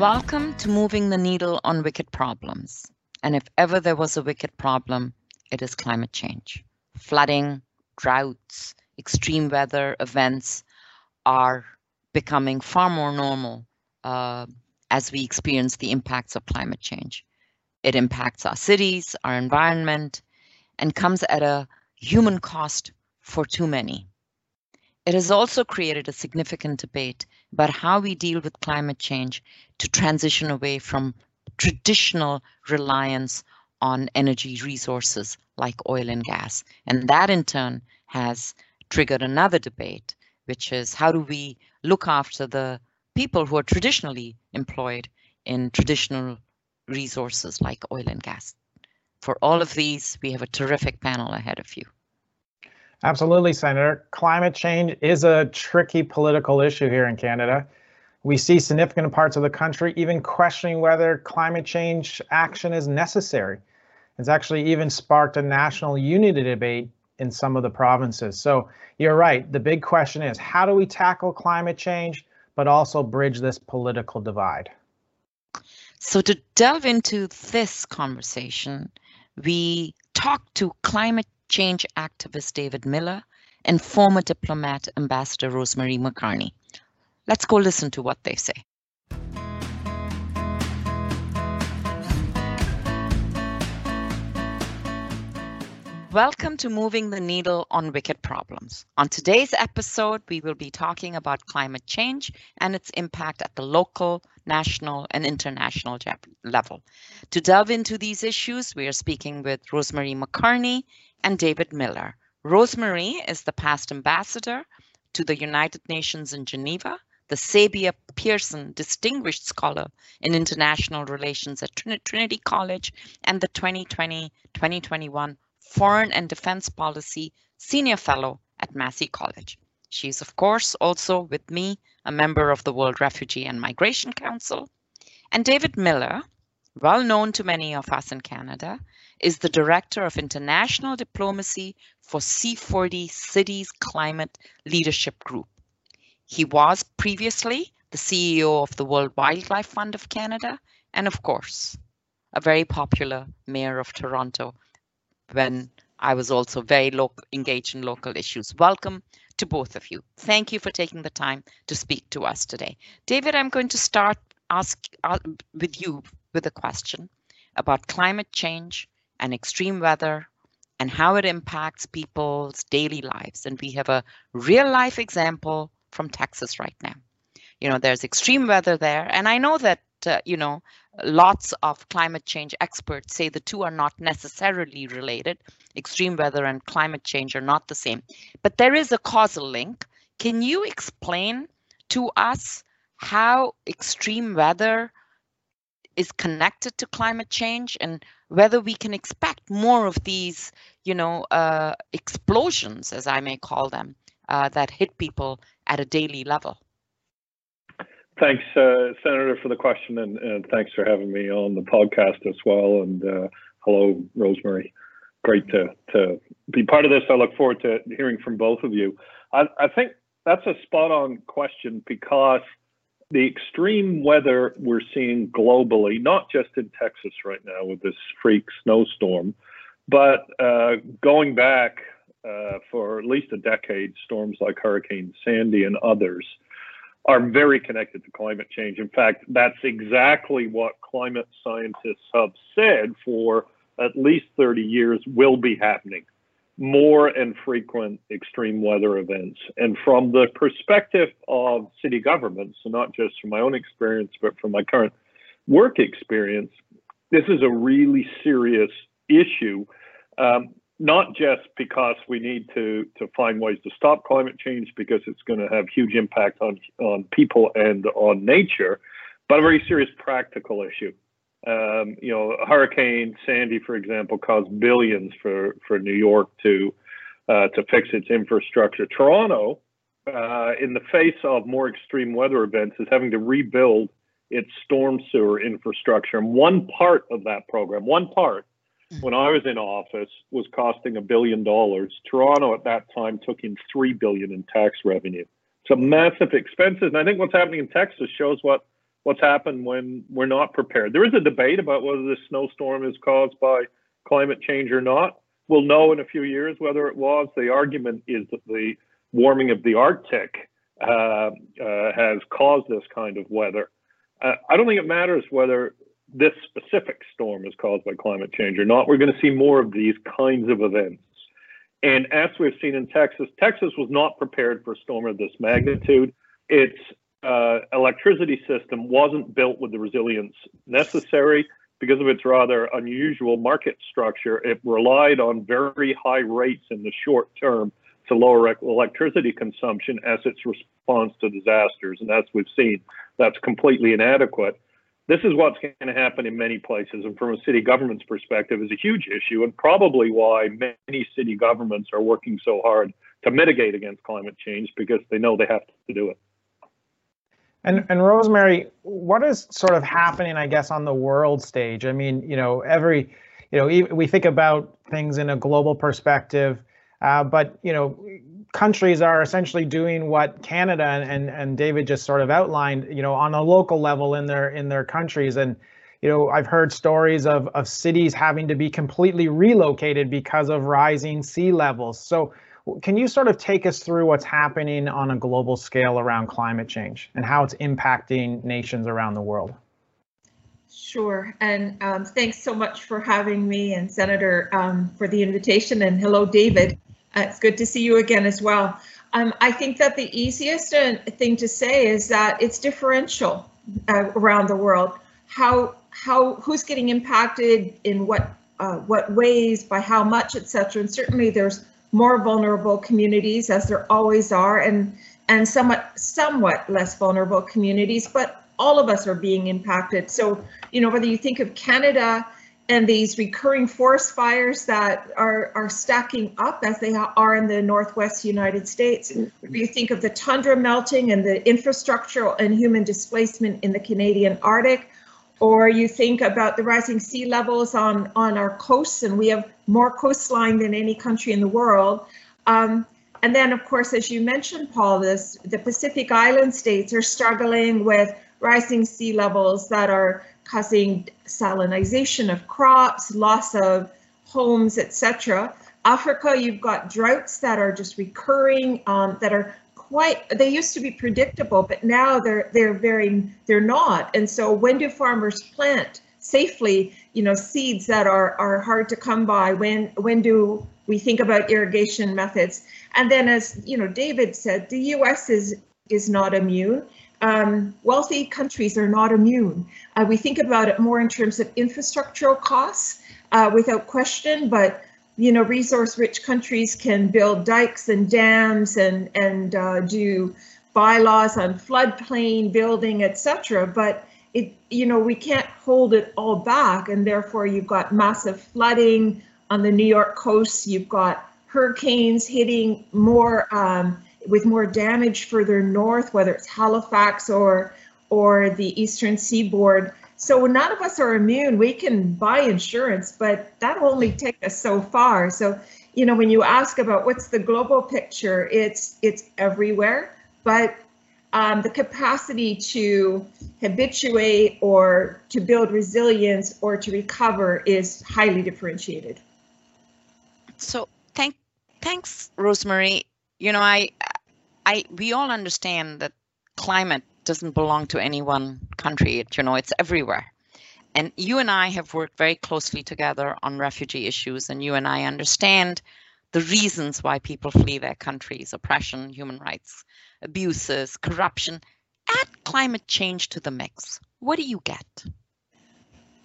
Welcome to Moving the Needle on Wicked Problems. And if ever there was a wicked problem, it is climate change. Flooding, droughts, extreme weather events are becoming far more normal uh, as we experience the impacts of climate change. It impacts our cities, our environment, and comes at a human cost for too many. It has also created a significant debate about how we deal with climate change to transition away from traditional reliance on energy resources like oil and gas. And that in turn has triggered another debate, which is how do we look after the people who are traditionally employed in traditional resources like oil and gas. For all of these, we have a terrific panel ahead of you. Absolutely, Senator. Climate change is a tricky political issue here in Canada. We see significant parts of the country even questioning whether climate change action is necessary. It's actually even sparked a national unity debate in some of the provinces. So you're right. The big question is how do we tackle climate change, but also bridge this political divide? So, to delve into this conversation, we talked to climate change activist David Miller and former diplomat Ambassador Rosemary McCarney. Let's go listen to what they say. Welcome to Moving the Needle on Wicked Problems. On today's episode, we will be talking about climate change and its impact at the local, national, and international level. To delve into these issues, we are speaking with Rosemary McCarney and David Miller. Rosemary is the past ambassador to the United Nations in Geneva, the Sabia Pearson Distinguished Scholar in International Relations at Trinity College, and the 2020 2021 Foreign and Defense Policy Senior Fellow at Massey College. She is, of course, also with me, a member of the World Refugee and Migration Council. And David Miller, well known to many of us in Canada, is the Director of International Diplomacy for C40 Cities Climate Leadership Group. He was previously the CEO of the World Wildlife Fund of Canada, and of course, a very popular mayor of Toronto when I was also very engaged in local issues. Welcome to both of you. Thank you for taking the time to speak to us today. David, I'm going to start ask uh, with you with a question about climate change and extreme weather and how it impacts people's daily lives. And we have a real life example from Texas right now. You know, there's extreme weather there. And I know that, uh, you know, lots of climate change experts say the two are not necessarily related. Extreme weather and climate change are not the same, but there is a causal link. Can you explain to us how extreme weather is connected to climate change and whether we can expect more of these, you know, uh, explosions, as I may call them, uh, that hit people at a daily level? Thanks, uh, Senator, for the question, and, and, thanks for having me on the podcast as well. And uh, hello, Rosemary. Great to, to be part of this. I look forward to hearing from both of you. I, I think that's a spot on question because the extreme weather we're seeing globally, not just in Texas right now with this freak snowstorm, but uh, going back uh, for at least a decade, storms like Hurricane Sandy and others are very connected to climate change. In fact, that's exactly what climate scientists have said for at least 30 years will be happening more and frequent extreme weather events. And from the perspective of city governments, so not just from my own experience, but from my current work experience, this is a really serious issue. Um, not just because we need to, to find ways to stop climate change because it's going to have huge impact on, on people and on nature, but a very serious practical issue. Um, you know, Hurricane Sandy, for example, caused billions for, for New York to uh, to fix its infrastructure. Toronto, uh, in the face of more extreme weather events, is having to rebuild its storm sewer infrastructure. And one part of that program, one part, when I was in office, was costing a billion dollars. Toronto at that time took in three billion in tax revenue. So massive expenses. And I think what's happening in Texas shows what what's happened when we're not prepared. There is a debate about whether this snowstorm is caused by climate change or not. We'll know in a few years whether it was. The argument is that the warming of the Arctic uh, uh, has caused this kind of weather. Uh, I don't think it matters whether this specific storm is caused by climate change or not. We're going to see more of these kinds of events. And as we've seen in Texas, Texas was not prepared for a storm of this magnitude. Its uh, electricity system wasn't built with the resilience necessary because of its rather unusual market structure. It relied on very high rates in the short term to lower electricity consumption as its response to disasters. And as we've seen, that's completely inadequate. This is what's going to happen in many places. And from a city government's perspective, is a huge issue and probably why many city governments are working so hard to mitigate against climate change because they know they have to do it. And, and Rosemary, what is sort of happening, I guess, on the world stage? I mean, you know, every, you know, we think about things in a global perspective, uh, but you know, countries are essentially doing what Canada and, and David just sort of outlined, you know, on a local level in their in their countries. And you know, I've heard stories of of cities having to be completely relocated because of rising sea levels. So can you sort of take us through what's happening on a global scale around climate change and how it's impacting nations around the world? Sure, and um, thanks so much for having me and Senator um, for the invitation and hello, David. Uh, it's good to see you again as well. Um, I think that the easiest uh, thing to say is that it's differential uh, around the world. How how who's getting impacted in what uh, what ways by how much, etc. And certainly there's more vulnerable communities, as there always are, and and somewhat somewhat less vulnerable communities, but all of us are being impacted. So, you know, whether you think of Canada and these recurring forest fires that are, are stacking up as they are in the Northwest United States, if you think of the tundra melting and the infrastructural and human displacement in the Canadian Arctic, or you think about the rising sea levels on, on our coasts, and we have more coastline than any country in the world. Um, and then, of course, as you mentioned, Paul, this, the Pacific Island states are struggling with rising sea levels that are causing salinization of crops, loss of homes, etc. Africa, you've got droughts that are just recurring, um, that are quite they used to be predictable but now they're they're very they're not. And so when do farmers plant safely you know seeds that are are hard to come by? When when do we think about irrigation methods? And then as you know david said the us is is not immune um, wealthy countries are not immune uh, we think about it more in terms of infrastructural costs uh, without question but you know, resource-rich countries can build dikes and dams and and uh, do bylaws on floodplain building, etc. But it, you know, we can't hold it all back, and therefore you've got massive flooding on the New York coast. You've got hurricanes hitting more um, with more damage further north, whether it's Halifax or or the eastern seaboard. So none of us are immune. We can buy insurance, but that'll only take us so far. So, you know, when you ask about what's the global picture, it's it's everywhere, but um, the capacity to habituate or to build resilience or to recover is highly differentiated. So thank thanks, Rosemary. You know, I I we all understand that climate doesn't belong to any one country. It, you know, it's everywhere. And you and I have worked very closely together on refugee issues, and you and I understand the reasons why people flee their countries oppression, human rights abuses, corruption. Add climate change to the mix. What do you get?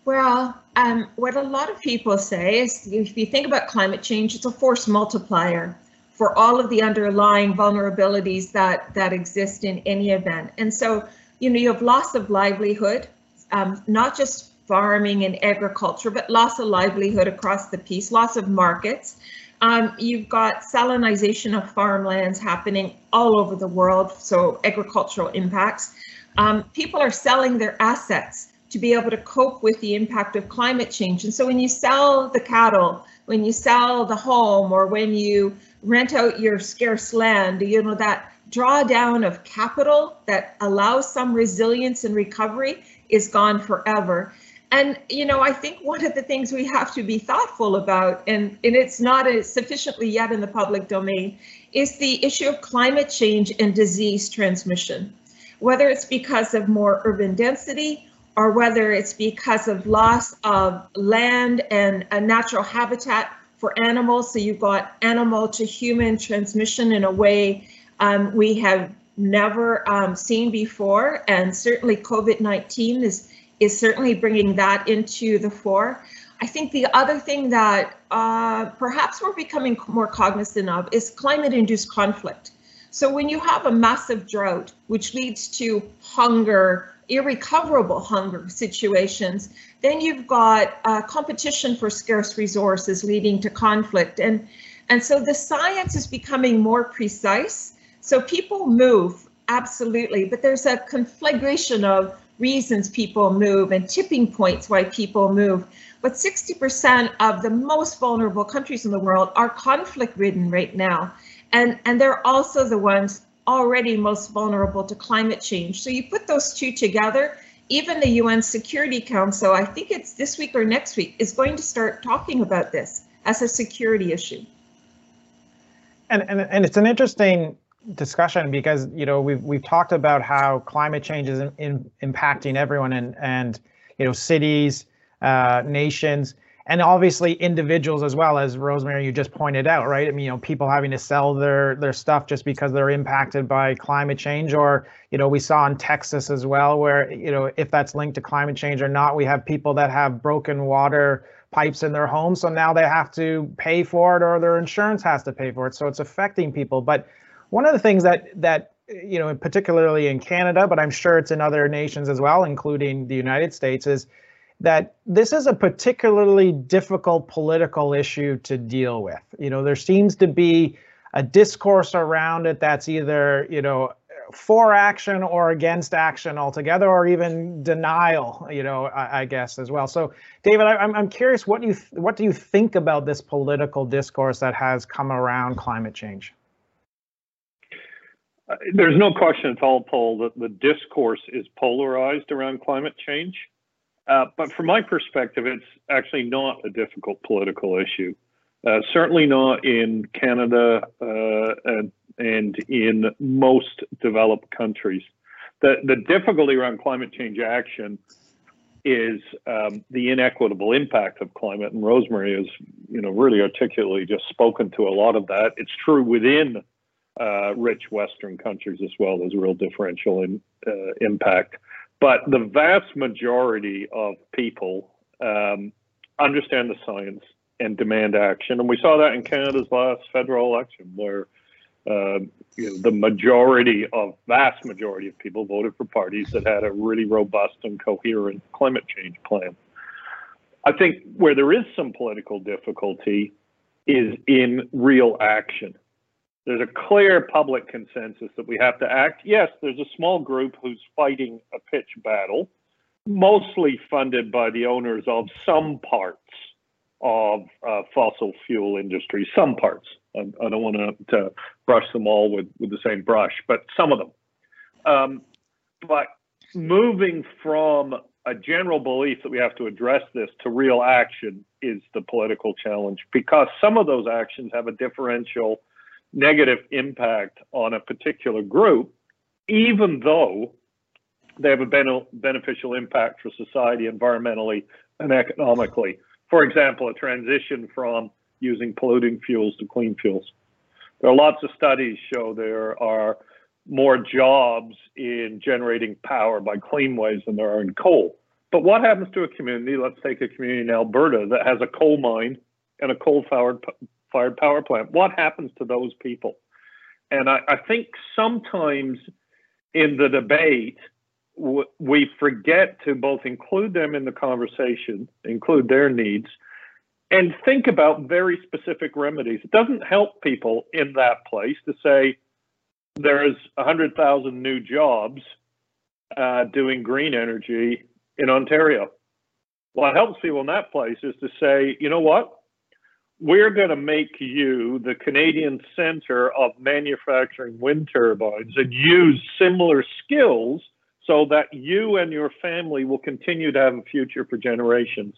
Well, um, what a lot of people say is if you think about climate change, it's a force multiplier for all of the underlying vulnerabilities that that exist in any event. And so, you know, you have loss of livelihood, um, not just farming and agriculture, but loss of livelihood across the piece, loss of markets. Um, you've got salinization of farmlands happening all over the world, so agricultural impacts. Um, people are selling their assets to be able to cope with the impact of climate change. And so when you sell the cattle, when you sell the home, or when you rent out your scarce land, you know, that drawdown of capital that allows some resilience and recovery is gone forever. And, you know, I think one of the things we have to be thoughtful about, and, and it's not a, sufficiently yet in the public domain, is the issue of climate change and disease transmission. Whether it's because of more urban density or whether it's because of loss of land and a natural habitat for animals. So you've got animal to human transmission in a way um, we have never um, seen before. And certainly COVID-19 is, is certainly bringing that into the fore. I think the other thing that uh, perhaps we're becoming more cognizant of is climate induced conflict. So when you have a massive drought, which leads to hunger, irrecoverable hunger situations, then you've got uh, competition for scarce resources leading to conflict. And, and so the science is becoming more precise. So people move, absolutely, but there's a conflagration of reasons people move and tipping points why people move. But 60% of the most vulnerable countries in the world are conflict ridden right now. And, and they're also the ones already most vulnerable to climate change. So you put those two together, even the UN Security Council, I think it's this week or next week, is going to start talking about this as a security issue. And, and, and it's an interesting discussion because you know we've we've talked about how climate change is in, in impacting everyone and and you know cities, uh, nations, and obviously individuals as well as Rosemary you just pointed out, right? I mean, you know, people having to sell their their stuff just because they're impacted by climate change, or you know, we saw in Texas as well, where you know, if that's linked to climate change or not, we have people that have broken water pipes in their homes, so now they have to pay for it, or their insurance has to pay for it. So it's affecting people. But one of the things that that you know, particularly in Canada, but I'm sure it's in other nations as well, including the United States, is that this is a particularly difficult political issue to deal with. You know, there seems to be a discourse around it that's either, you know, for action or against action altogether, or even denial, you know, I, I guess as well. So, David, I, am I'm curious, what you what do you think about this political discourse that has come around climate change? Uh, there's no question at all, Paul, that the discourse is polarized around climate change. Uh, but from my perspective, it's actually not a difficult political issue. Uh, certainly not in Canada uh, and, and, in most developed countries. The, the difficulty around climate change action is um, the inequitable impact of climate, and Rosemary has, you know, really articulately just spoken to a lot of that. It's true within uh, rich Western countries as well. There's real differential in uh, impact. But the vast majority of people um, understand the science and demand action. And we saw that in Canada's last federal election, where uh, you know, the majority of, vast majority of people voted for parties that had a really robust and coherent climate change plan. I think where there is some political difficulty is in real action there's a clear public consensus that we have to act. Yes, there's a small group who's fighting a pitch battle, mostly funded by the owners of some parts of uh, fossil fuel industry, some parts. I, I don't want to brush them all with, with the same brush, but some of them. Um, but moving from a general belief that we have to address this to real action is the political challenge because some of those actions have a differential negative impact on a particular group, even though they have a ben- beneficial impact for society environmentally and economically. For example, a transition from using polluting fuels to clean fuels. There are lots of studies show there are more jobs in generating power by clean ways than there are in coal. But what happens to a community? Let's take a community in Alberta that has a coal mine and a coal-fired fired power plant. What happens to those people? And I, I think sometimes in the debate, w- we forget to both include them in the conversation, include their needs, and think about very specific remedies. It doesn't help people in that place to say there's 100,000 new jobs uh, doing green energy in Ontario. What helps people in that place is to say, you know what? We're going to make you the Canadian center of manufacturing wind turbines and use similar skills so that you and your family will continue to have a future for generations.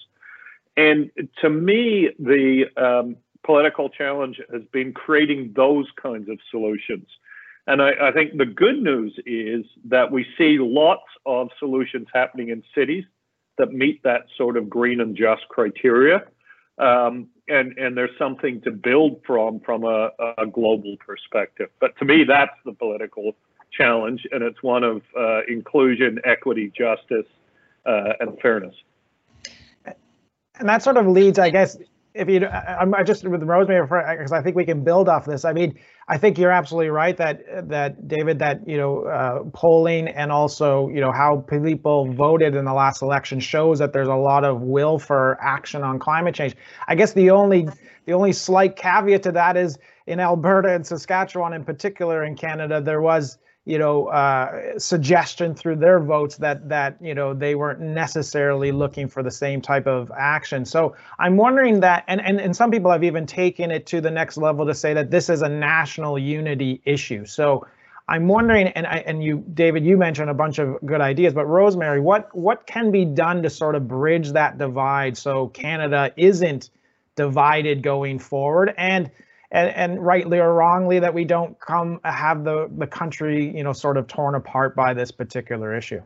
And to me, the um, political challenge has been creating those kinds of solutions. And I, I, think the good news is that we see lots of solutions happening in cities that meet that sort of green and just criteria. Um, and, and there's something to build from from a, a, global perspective. But to me, that's the political challenge, and it's one of uh, inclusion, equity, justice, uh, and fairness. And that sort of leads, I guess, if you, I'm I just with Rosemary because I think we can build off this. I mean, I think you're absolutely right that that David, that you know, uh, polling and also you know how people voted in the last election shows that there's a lot of will for action on climate change. I guess the only the only slight caveat to that is in Alberta and Saskatchewan in particular in Canada, there was you know, uh, suggestion through their votes that that you know they weren't necessarily looking for the same type of action. So I'm wondering that, and and and some people have even taken it to the next level to say that this is a national unity issue. So I'm wondering, and I, and you, David, you mentioned a bunch of good ideas, but Rosemary, what what can be done to sort of bridge that divide so Canada isn't divided going forward and and, and rightly or wrongly that we don't come have the the country you know sort of torn apart by this particular issue.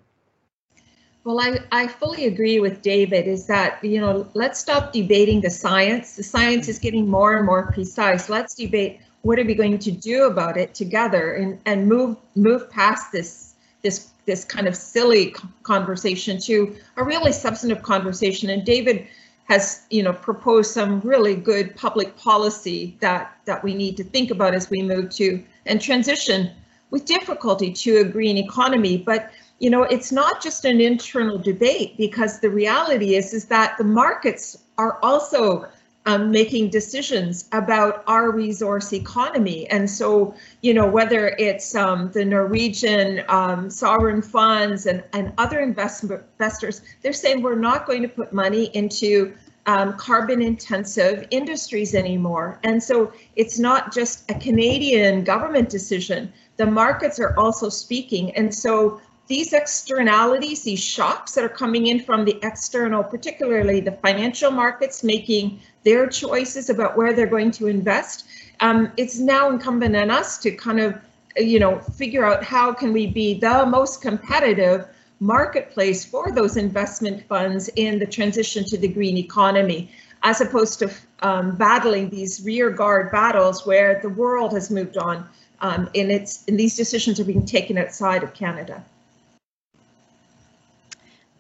Well I, I fully agree with david is that you know let's stop debating the science. The science is getting more and more precise. Let's debate what are we going to do about it together and and move move past this this this kind of silly conversation to a really substantive conversation. And david has you know proposed some really good public policy that that we need to think about as we move to and transition with difficulty to a green economy. But you know it's not just an internal debate because the reality is is that the markets are also um, making decisions about our resource economy. And so, you know, whether it's um, the Norwegian um, sovereign funds and, and other investors, they're saying we're not going to put money into um, carbon intensive industries anymore. And so it's not just a Canadian government decision. The markets are also speaking. And so these externalities, these shocks that are coming in from the external, particularly the financial markets making their choices about where they're going to invest, um, it's now incumbent on us to kind of, you know, figure out how can we be the most competitive marketplace for those investment funds in the transition to the green economy, as opposed to um, battling these rear guard battles where the world has moved on um, and it's and these decisions are being taken outside of Canada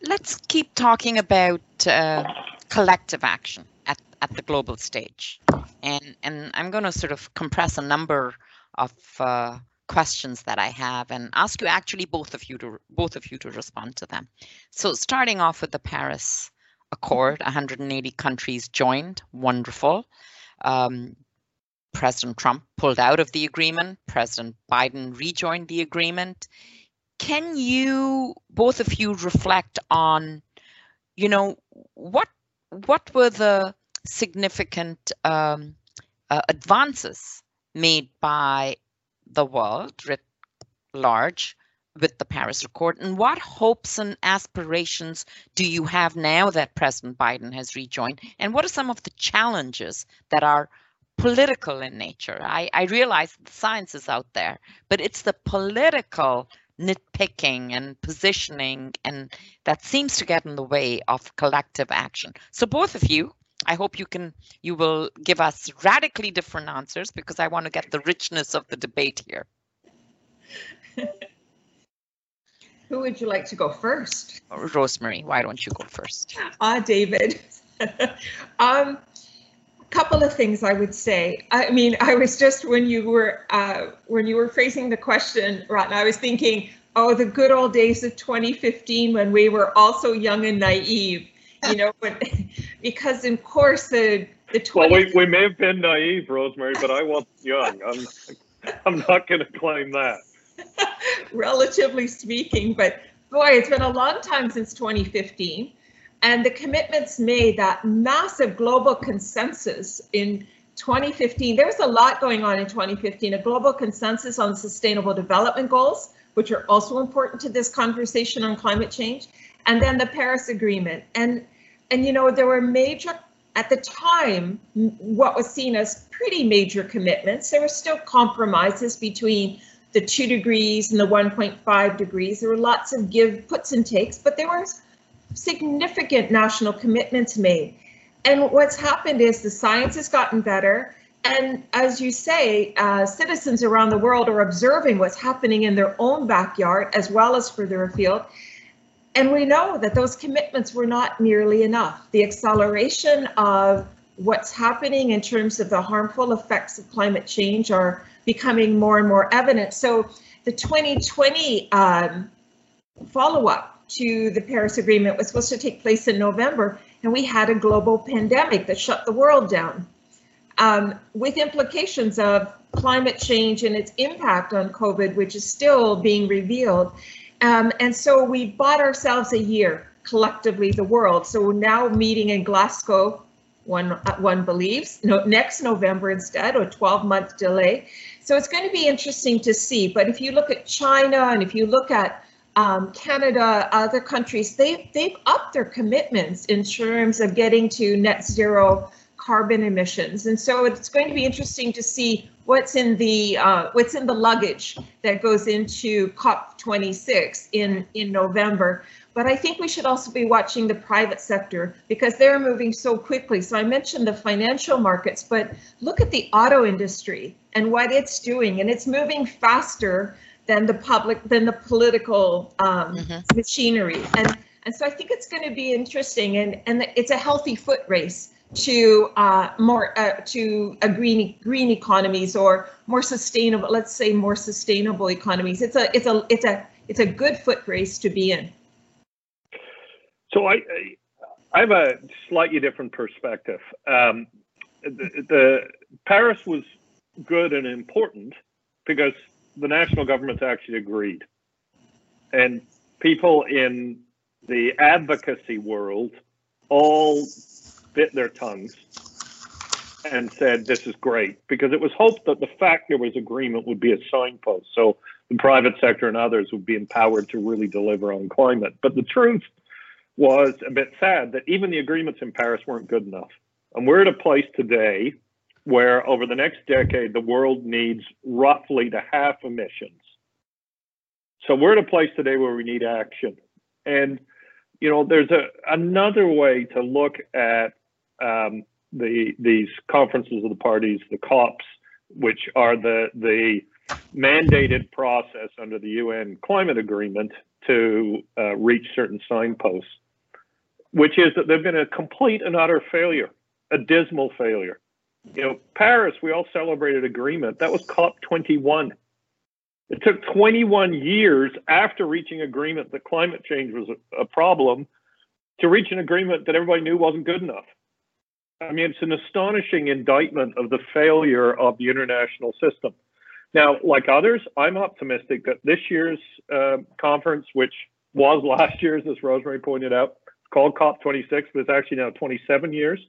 let's keep talking about uh, collective action at, at the global stage. And, and I'm going to sort of compress a number of uh, questions that I have and ask you actually both of you to both of you to respond to them. So starting off with the Paris Accord, 180 countries joined, wonderful. Um, President Trump pulled out of the agreement. President Biden rejoined the agreement can you both of you reflect on you know what what were the significant um, uh, advances made by the world writ large with the Paris Accord, and what hopes and aspirations do you have now that President Biden has rejoined? And what are some of the challenges that are political in nature? I, I realize the science is out there, but it's the political nitpicking and positioning and that seems to get in the way of collective action. So both of you i hope you can you will give us radically different answers because i want to get the richness of the debate here. Who would you like to go first? Rosemary why don't you go first? Ah david. Um couple of things I would say. I mean, I was just when you were uh, when you were phrasing the question, Ratna, I was thinking, oh, the good old days of 2015 when we were also young and naive. You know, when, because of course the the 20. Well, we, we may have been naive, Rosemary, but I was young. I'm I'm not going to claim that. Relatively speaking, but boy, it's been a long time since 2015 and the commitments made, that massive global consensus in 2015, there was a lot going on in 2015, a global consensus on sustainable development goals, which are also important to this conversation on climate change, and then the Paris Agreement. And, and you know, there were major, at the time, what was seen as pretty major commitments. There were still compromises between the two degrees and the 1.5 degrees. There were lots of give puts and takes, but there were significant national commitments made. And what's happened is the science has gotten better. And as you say, uh, citizens around the world are observing what's happening in their own backyard as well as further afield. And we know that those commitments were not nearly enough. The acceleration of what's happening in terms of the harmful effects of climate change are becoming more and more evident. So the 2020 um, follow-up to the Paris Agreement was supposed to take place in November, and we had a global pandemic that shut the world down. Um, with implications of climate change and its impact on COVID, which is still being revealed. Um, and so we bought ourselves a year, collectively, the world. So we're now meeting in Glasgow, one, uh, one believes, no, next November instead, or 12 month delay. So it's going to be interesting to see. But if you look at China and if you look at um, Canada, other countries, they've, they've upped their commitments in terms of getting to net zero carbon emissions. And so it's going to be interesting to see what's in the uh, what's in the luggage that goes into COP26 in, in November. But I think we should also be watching the private sector because they're moving so quickly. So I mentioned the financial markets, but look at the auto industry and what it's doing. And it's moving faster than the public, than the political um, mm-hmm. machinery. And, and so I think it's going to be interesting and, and it's a healthy foot race to uh, more uh, to a green green economies or more sustainable let's say more sustainable economies it's a it's a it's a it's a good foot race to be in so i i have a slightly different perspective um, the, the paris was good and important because the national governments actually agreed and people in the advocacy world all bit their tongues and said, This is great, because it was hoped that the fact there was agreement would be a signpost. So the private sector and others would be empowered to really deliver on climate. But the truth was a bit sad that even the agreements in Paris weren't good enough. And we're at a place today where over the next decade, the world needs roughly to half emissions. So we're at a place today where we need action. And, you know, there's a, another way to look at um, the these conferences of the parties, the COPs, which are the the mandated process under the UN climate agreement to uh, reach certain signposts, which is that they've been a complete and utter failure, a dismal failure. You know, Paris, we all celebrated agreement. That was COP21. It took 21 years after reaching agreement that climate change was a, a problem to reach an agreement that everybody knew wasn't good enough. I mean, it's an astonishing indictment of the failure of the international system. Now, like others, I'm optimistic that this year's uh, conference, which was last year's, as Rosemary pointed out, called COP26, but it's actually now 27 years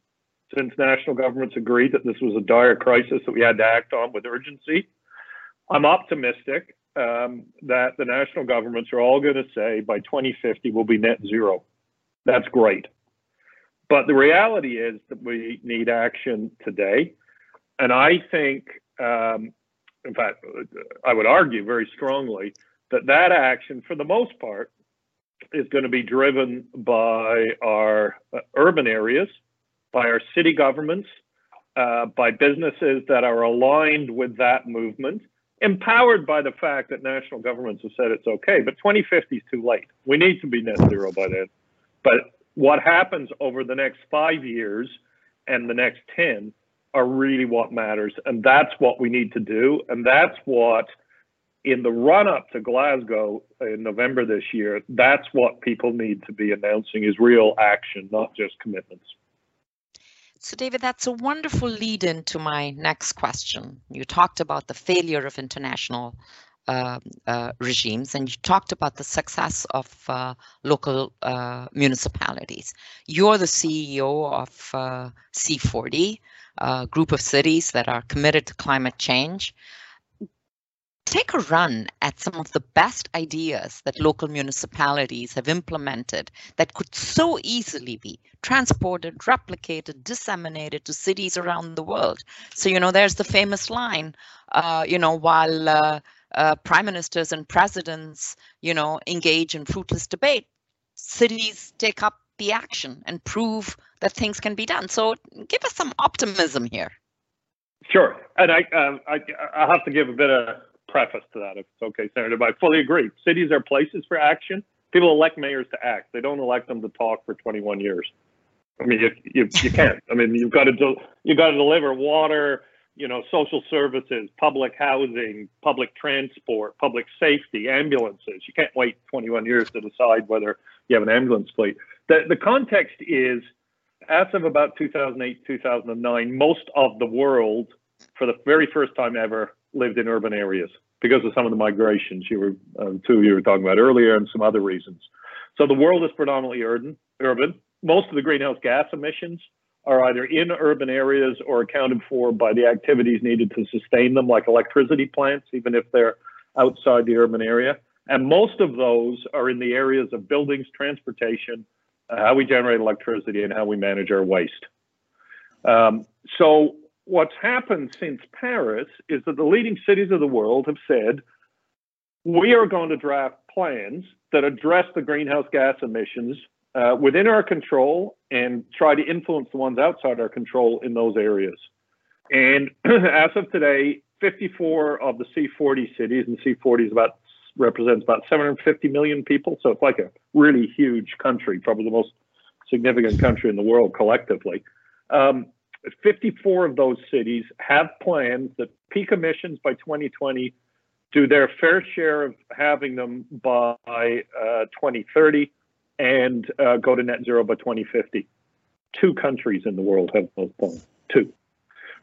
since national governments agreed that this was a dire crisis that we had to act on with urgency. I'm optimistic um, that the national governments are all going to say by 2050 we'll be net zero. That's great. But the reality is that we need action today. And I think, um, in fact, I would argue very strongly that that action, for the most part, is going to be driven by our uh, urban areas, by our city governments, uh, by businesses that are aligned with that movement, empowered by the fact that national governments have said it's okay. But 2050 is too late. We need to be net zero by then. But what happens over the next five years and the next 10 are really what matters. And that's what we need to do. And that's what, in the run up to Glasgow in November this year, that's what people need to be announcing is real action, not just commitments. So, David, that's a wonderful lead in to my next question. You talked about the failure of international uh, uh, regimes, and you talked about the success of uh, local uh, municipalities. You're the CEO of uh, C40, a group of cities that are committed to climate change. Take a run at some of the best ideas that local municipalities have implemented that could so easily be transported, replicated, disseminated to cities around the world. So, you know, there's the famous line, uh, you know, while uh, uh, prime ministers and presidents, you know, engage in fruitless debate, cities take up the action and prove that things can be done. So give us some optimism here. Sure, and I, um, I, I have to give a bit of preface to that, if it's okay, Senator. But I fully agree. Cities are places for action. People elect mayors to act. They don't elect them to talk for 21 years. I mean, you, you, you can't. I mean, you've got to do, you got to deliver water, you know, social services, public housing, public transport, public safety, ambulances. You can't wait 21 years to decide whether you have an ambulance fleet. The, the context is, as of about 2008, 2009, most of the world, for the very first time ever, lived in urban areas because of some of the migrations you were, uh, two you were talking about earlier and some other reasons. So the world is predominantly urban. urban. Most of the greenhouse gas emissions are either in urban areas or accounted for by the activities needed to sustain them, like electricity plants, even if they're outside the urban area. And most of those are in the areas of buildings, transportation, uh, how we generate electricity, and how we manage our waste. Um, so, what's happened since Paris is that the leading cities of the world have said, we are going to draft plans that address the greenhouse gas emissions uh, within our control and try to influence the ones outside our control in those areas. And as of today, 54 of the C40 cities, and C40 is about represents about 750 million people, so it's like a really huge country, probably the most significant country in the world collectively. Um, 54 of those cities have plans that peak emissions by 2020 do their fair share of having them by uh, 2030 and uh, go to net zero by 2050. Two countries in the world have those plans. Two.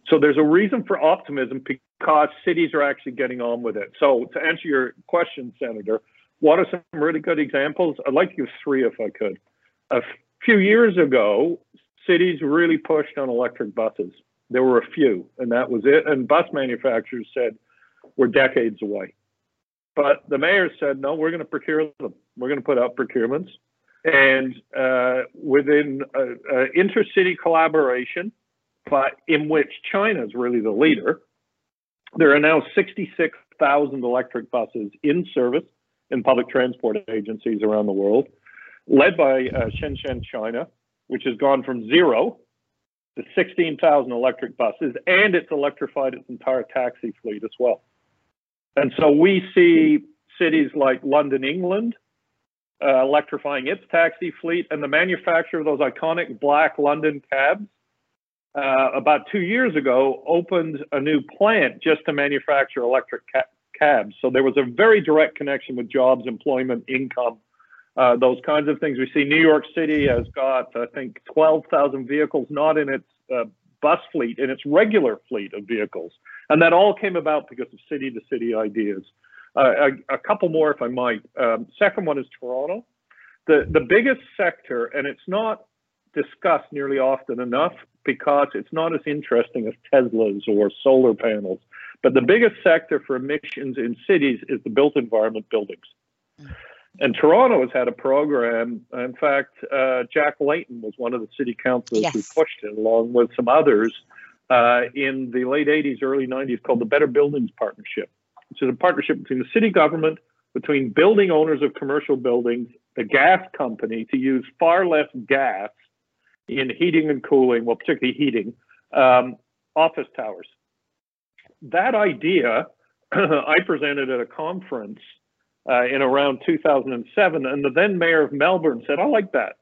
So there's a reason for optimism because cities are actually getting on with it. So to answer your question, Senator, what are some really good examples? I'd like to give three if I could. A few years ago, cities really pushed on electric buses. There were a few, and that was it. And bus manufacturers said we're decades away. But the mayor said, no, we're going to procure them. We're going to put out procurements. And uh, within uh, uh, intercity collaboration, but in which China is really the leader, there are now 66,000 electric buses in service in public transport agencies around the world, led by uh, Shenzhen, China, which has gone from zero to 16,000 electric buses, and it's electrified its entire taxi fleet as well. And so we see cities like London, England, uh, electrifying its taxi fleet, and the manufacturer of those iconic black London cabs uh, about two years ago opened a new plant just to manufacture electric ca- cabs. So there was a very direct connection with jobs, employment, income, uh, those kinds of things. We see New York City has got, I think, 12,000 vehicles, not in its uh, bus fleet, in its regular fleet of vehicles. And that all came about because of city to city ideas. Uh, a, a, couple more, if I might. Um, second one is Toronto. The, the biggest sector, and it's not discussed nearly often enough because it's not as interesting as Teslas or solar panels. But the biggest sector for emissions in cities is the built environment buildings. And Toronto has had a program. In fact, uh, Jack Layton was one of the city councilors yes. who pushed it, along with some others, uh, in the late 80s, early 90s, called the Better Buildings Partnership, which is a partnership between the city government, between building owners of commercial buildings, the gas company to use far less gas in heating and cooling, well, particularly heating, um, office towers. That idea I presented at a conference uh, in around 2007, and the then mayor of Melbourne said, I like that.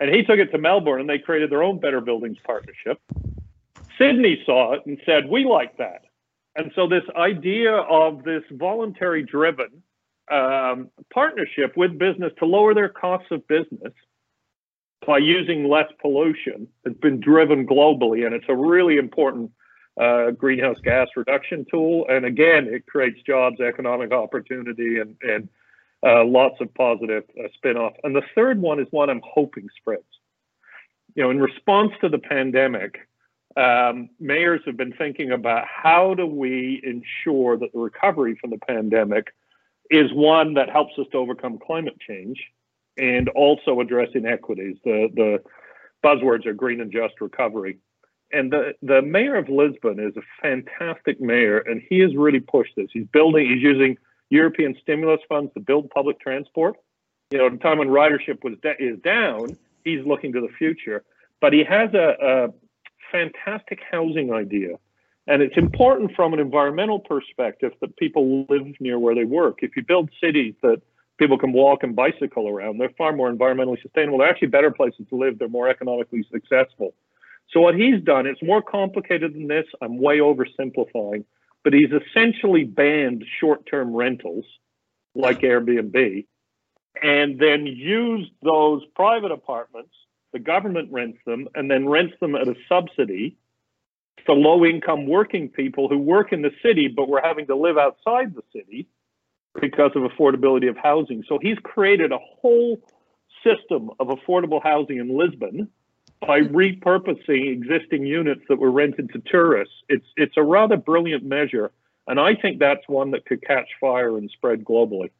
And he took it to Melbourne and they created their own Better Buildings Partnership. Sydney saw it and said, We like that. And so, this idea of this voluntary driven um, partnership with business to lower their costs of business by using less pollution has been driven globally. And it's a really important uh, greenhouse gas reduction tool. And again, it creates jobs, economic opportunity, and, and uh, lots of positive uh, spin-off. And the third one is one I'm hoping spreads. You know, in response to the pandemic, um, mayors have been thinking about how do we ensure that the recovery from the pandemic is one that helps us to overcome climate change and also address inequities. The, the buzzwords are green and just recovery. And the, the mayor of Lisbon is a fantastic mayor, and he has really pushed this. He's building, he's using European stimulus funds to build public transport. You know, at a time when ridership was is down, he's looking to the future. But he has a, a fantastic housing idea. And it's important from an environmental perspective that people live near where they work. If you build cities that people can walk and bicycle around, they're far more environmentally sustainable. They're actually better places to live. They're more economically successful. So what he's done, it's more complicated than this. I'm way oversimplifying, but he's essentially banned short-term rentals like Airbnb and then used those private apartments, the government rents them and then rents them at a subsidy to low income working people who work in the city but were having to live outside the city because of affordability of housing. So he's created a whole system of affordable housing in Lisbon by repurposing existing units that were rented to tourists. It's it's a rather brilliant measure, and I think that's one that could catch fire and spread globally.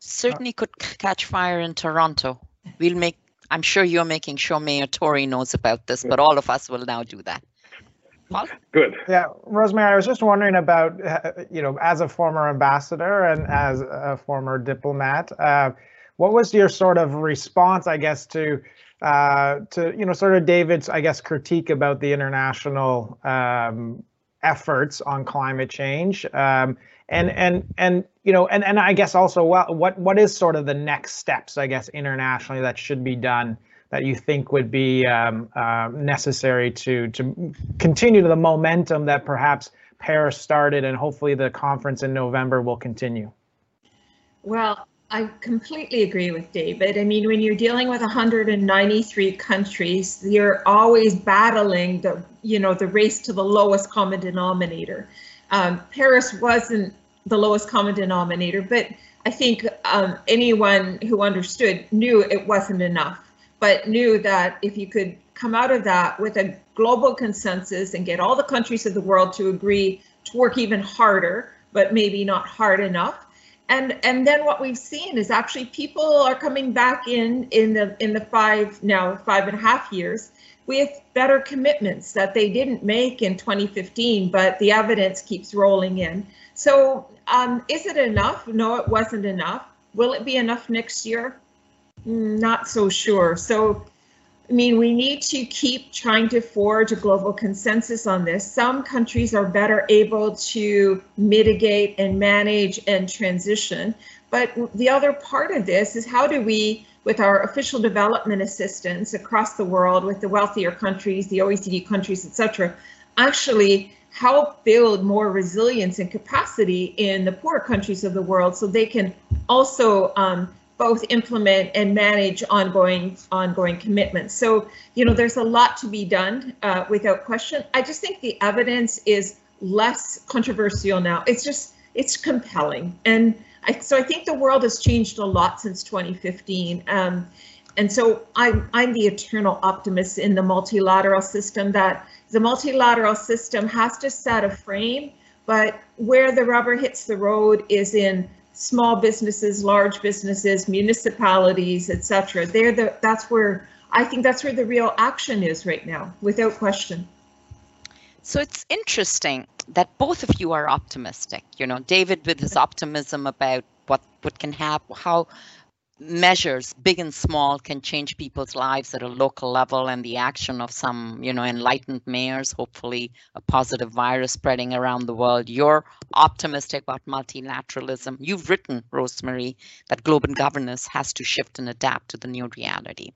Certainly could catch fire in Toronto. We'll make. I'm sure you're making sure Mayor Tory knows about this, but all of us will now do that. Paul? Good. Yeah, Rosemary, I was just wondering about, you know, as a former ambassador and as a former diplomat, uh, what was your sort of response, I guess, to uh, to you know sort of David's I guess critique about the international um, efforts on climate change um, and and and you know and and I guess also what what what is sort of the next steps I guess internationally that should be done that you think would be um, uh, necessary to to continue the momentum that perhaps Paris started and hopefully the conference in November will continue. Well, I completely agree with David. I mean, when you're dealing with 193 countries, you're always battling the, you know, the race to the lowest common denominator. Um, Paris wasn't the lowest common denominator, but I think um, anyone who understood knew it wasn't enough, but knew that if you could come out of that with a global consensus and get all the countries of the world to agree to work even harder, but maybe not hard enough, and and then what we've seen is actually people are coming back in in the in the five now five and a half years with better commitments that they didn't make in 2015 but the evidence keeps rolling in. So um, is it enough? No it wasn't enough. Will it be enough next year? Mm, not so sure. So I mean, we need to keep trying to forge a global consensus on this. Some countries are better able to mitigate and manage and transition. But the other part of this is how do we, with our official development assistance across the world, with the wealthier countries, the OECD countries, etc., actually help build more resilience and capacity in the poor countries of the world so they can also um, both implement and manage ongoing ongoing commitments. So, you know, there's a lot to be done uh, without question. I just think the evidence is less controversial now. It's just it's compelling, and I, so I think the world has changed a lot since 2015. Um, and so I'm I'm the eternal optimist in the multilateral system that the multilateral system has to set a frame, but where the rubber hits the road is in small businesses, large businesses, municipalities, etc. They're the that's where I think that's where the real action is right now, without question. So it's interesting that both of you are optimistic. You know, David with his optimism about what what can happen, how measures big and small can change people's lives at a local level and the action of some you know enlightened mayors hopefully a positive virus spreading around the world. You're optimistic about multilateralism. You've written rosemary that global governance has to shift and adapt to the new reality.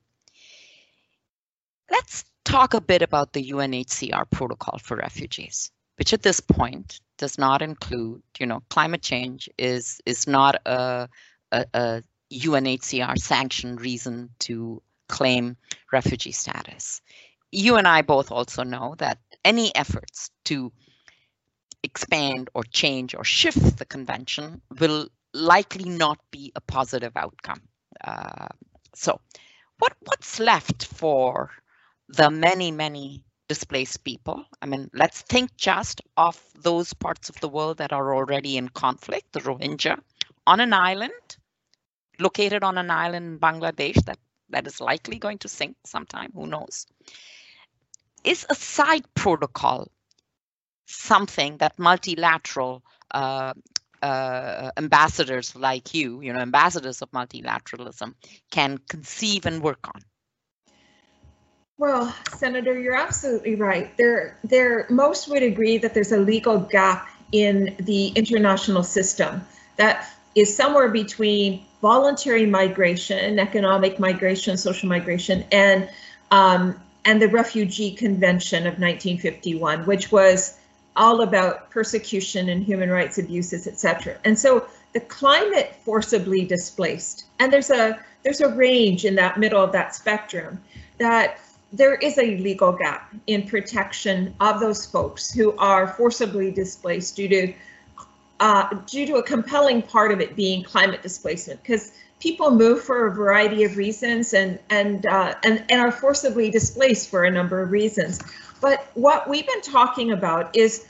Let's talk a bit about the UNHCR protocol for refugees which at this point does not include you know climate change is is not a a, a UNHCR sanctioned reason to claim refugee status. You and I both also know that any efforts to expand or change or shift the convention will likely not be a positive outcome. Uh, so what what's left for the many, many displaced people? I mean, let's think just of those parts of the world that are already in conflict, the Rohingya, on an island, located on an island in Bangladesh that, that is likely going to sink sometime, who knows? Is a side protocol something that multilateral uh, uh, ambassadors like you, you know, ambassadors of multilateralism, can conceive and work on? Well, Senator, you're absolutely right. There, there, most would agree that there's a legal gap in the international system that is somewhere between voluntary migration, economic migration, social migration, and um, and the Refugee Convention of 1951, which was all about persecution and human rights abuses, etc. And so the climate forcibly displaced, and there's a there's a range in that middle of that spectrum that there is a legal gap in protection of those folks who are forcibly displaced due to uh, due to a compelling part of it being climate displacement because people move for a variety of reasons and and, uh, and and are forcibly displaced for a number of reasons. But what we've been talking about is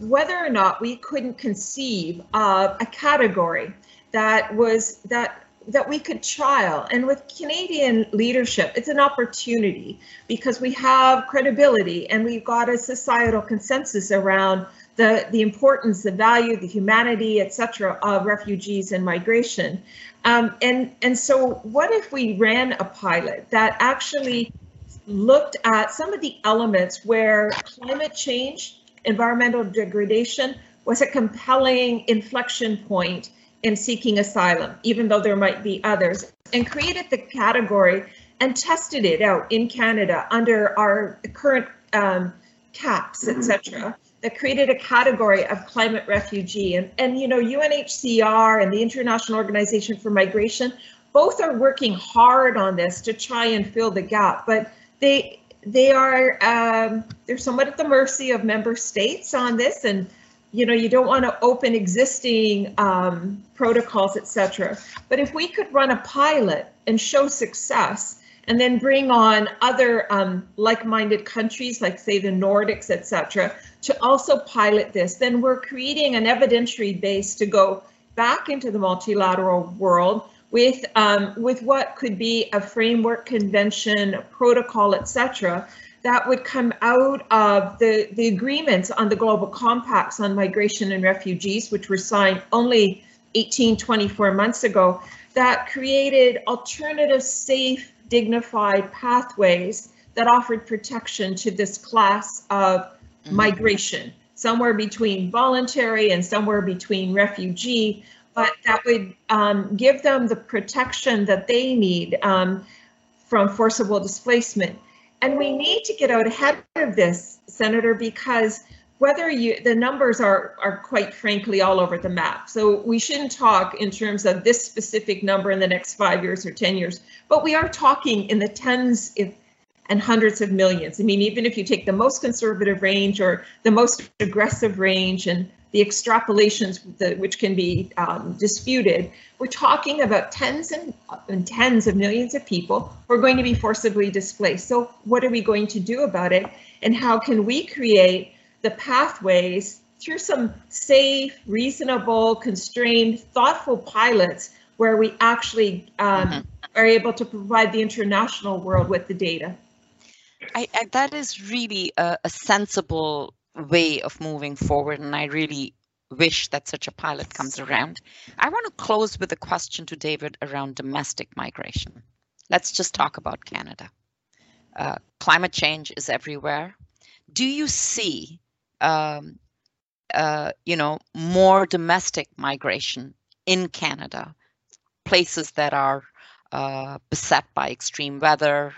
whether or not we couldn't conceive of a category that was that that we could trial. And with Canadian leadership, it's an opportunity because we have credibility and we've got a societal consensus around the, the importance, the value, the humanity, etc., of refugees and migration. Um, and, and so what if we ran a pilot that actually looked at some of the elements where climate change, environmental degradation was a compelling inflection point in seeking asylum, even though there might be others, and created the category and tested it out in Canada under our current um, caps, etc. That created a category of climate refugee, and and you know UNHCR and the International Organization for Migration both are working hard on this to try and fill the gap, but they they are um, they're somewhat at the mercy of member states on this and you know, you don't want to open existing um, protocols, etc. But if we could run a pilot and show success, and then bring on other um, like-minded countries, like say the Nordics, etc., to also pilot this, then we're creating an evidentiary base to go back into the multilateral world with um, with what could be a framework convention, protocol, etc., that would come out of the, the agreements on the global compacts on migration and refugees, which were signed only 18, 24 months ago, that created alternative, safe, dignified pathways that offered protection to this class of mm-hmm. migration, somewhere between voluntary and somewhere between refugee, but that would um, give them the protection that they need um, from forcible displacement. And we need to get out ahead of this, Senator, because whether you the numbers are are quite frankly all over the map. So we shouldn't talk in terms of this specific number in the next five years or 10 years, but we are talking in the tens if, and hundreds of millions. I mean, even if you take the most conservative range or the most aggressive range and the extrapolations the, which can be um, disputed, we're talking about tens and, and tens of millions of people who are going to be forcibly displaced. So what are we going to do about it? And how can we create the pathways through some safe, reasonable, constrained, thoughtful pilots where we actually um, mm-hmm. are able to provide the international world with the data? I, I, that is really a, a sensible way of moving forward. And I really wish that such a pilot comes around. I want to close with a question to David around domestic migration. Let's just talk about Canada. Uh, climate change is everywhere. Do you see, um, uh, you know, more domestic migration in Canada, places that are uh, beset by extreme weather,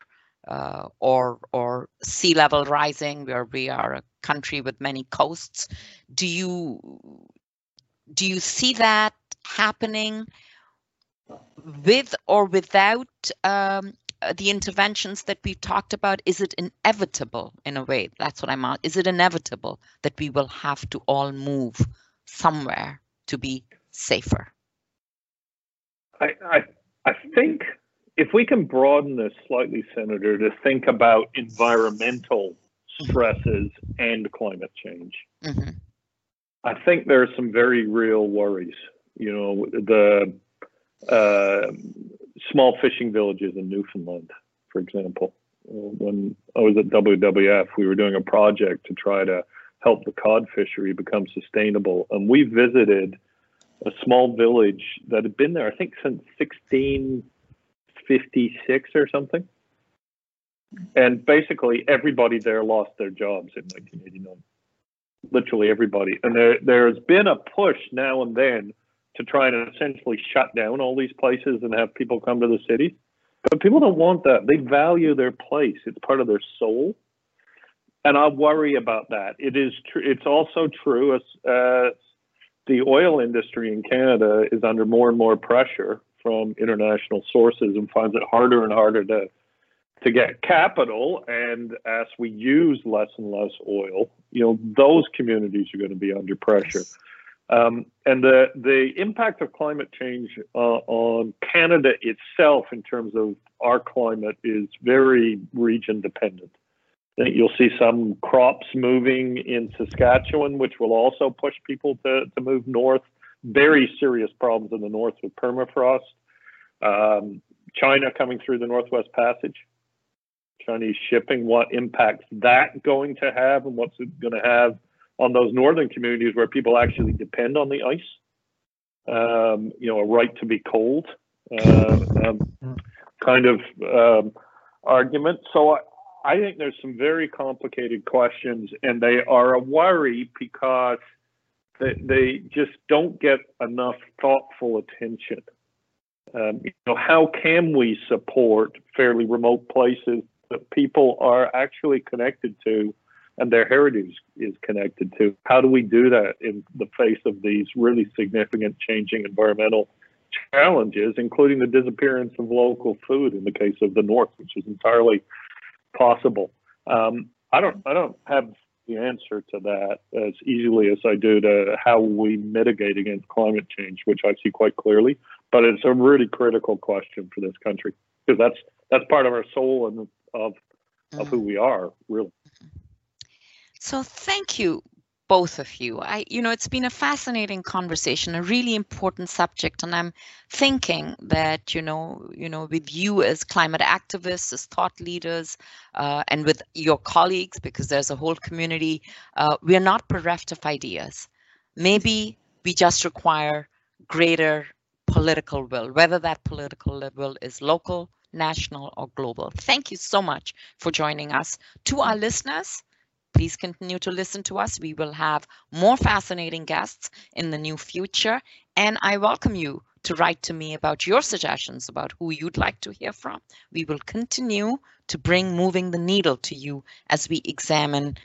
uh, or or sea level rising, where we are a country with many coasts. Do you do you see that happening with or without um, the interventions that we've talked about, is it inevitable in a way? That's what I'm asking. Is it inevitable that we will have to all move somewhere to be safer? I, I, I think if we can broaden this slightly, Senator, to think about environmental stresses and climate change, mm-hmm. I think there are some very real worries. You know, the uh, small fishing villages in Newfoundland, for example. When I was at WWF, we were doing a project to try to help the cod fishery become sustainable. And we visited a small village that had been there, I think, since 1656 or something. And basically, everybody there lost their jobs in 1989. Literally everybody. And there, there's been a push now and then to try and essentially shut down all these places and have people come to the city. But people don't want that. They value their place. It's part of their soul. And I worry about that. It is true. It's also true as uh, the oil industry in Canada is under more and more pressure from international sources and finds it harder and harder to to get capital. And as we use less and less oil, you know, those communities are going to be under pressure. Um, and the the impact of climate change uh, on Canada itself, in terms of our climate, is very region dependent. You'll see some crops moving in Saskatchewan, which will also push people to, to move north. Very serious problems in the north with permafrost. Um, China coming through the Northwest Passage. Chinese shipping, what impacts that going to have, and what's it going to have on those northern communities where people actually depend on the ice. Um, you know, a right to be cold uh, um, kind of um, argument. So I, I think there's some very complicated questions, and they are a worry because they, they just don't get enough thoughtful attention. Um, you know, how can we support fairly remote places that people are actually connected to and their heritage is connected to. How do we do that in the face of these really significant changing environmental challenges, including the disappearance of local food in the case of the North, which is entirely possible? Um, I don't, I don't have the answer to that as easily as I do to how we mitigate against climate change, which I see quite clearly. But it's a really critical question for this country because that's that's part of our soul and of of who mm. we are, really. So thank you, both of you. I, you know, it's been a fascinating conversation, a really important subject, and I'm thinking that, you know, you know, with you as climate activists, as thought leaders, uh, and with your colleagues, because there's a whole community, uh, we are not bereft of ideas. Maybe we just require greater political will, whether that political will is local, national, or global. Thank you so much for joining us. To our listeners, Please continue to listen to us. We will have more fascinating guests in the new future. And I welcome you to write to me about your suggestions about who you'd like to hear from. We will continue to bring moving the needle to you as we examine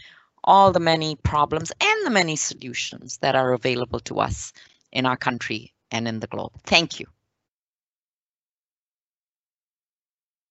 all the many problems and the many solutions that are available to us in our country and in the globe. Thank you.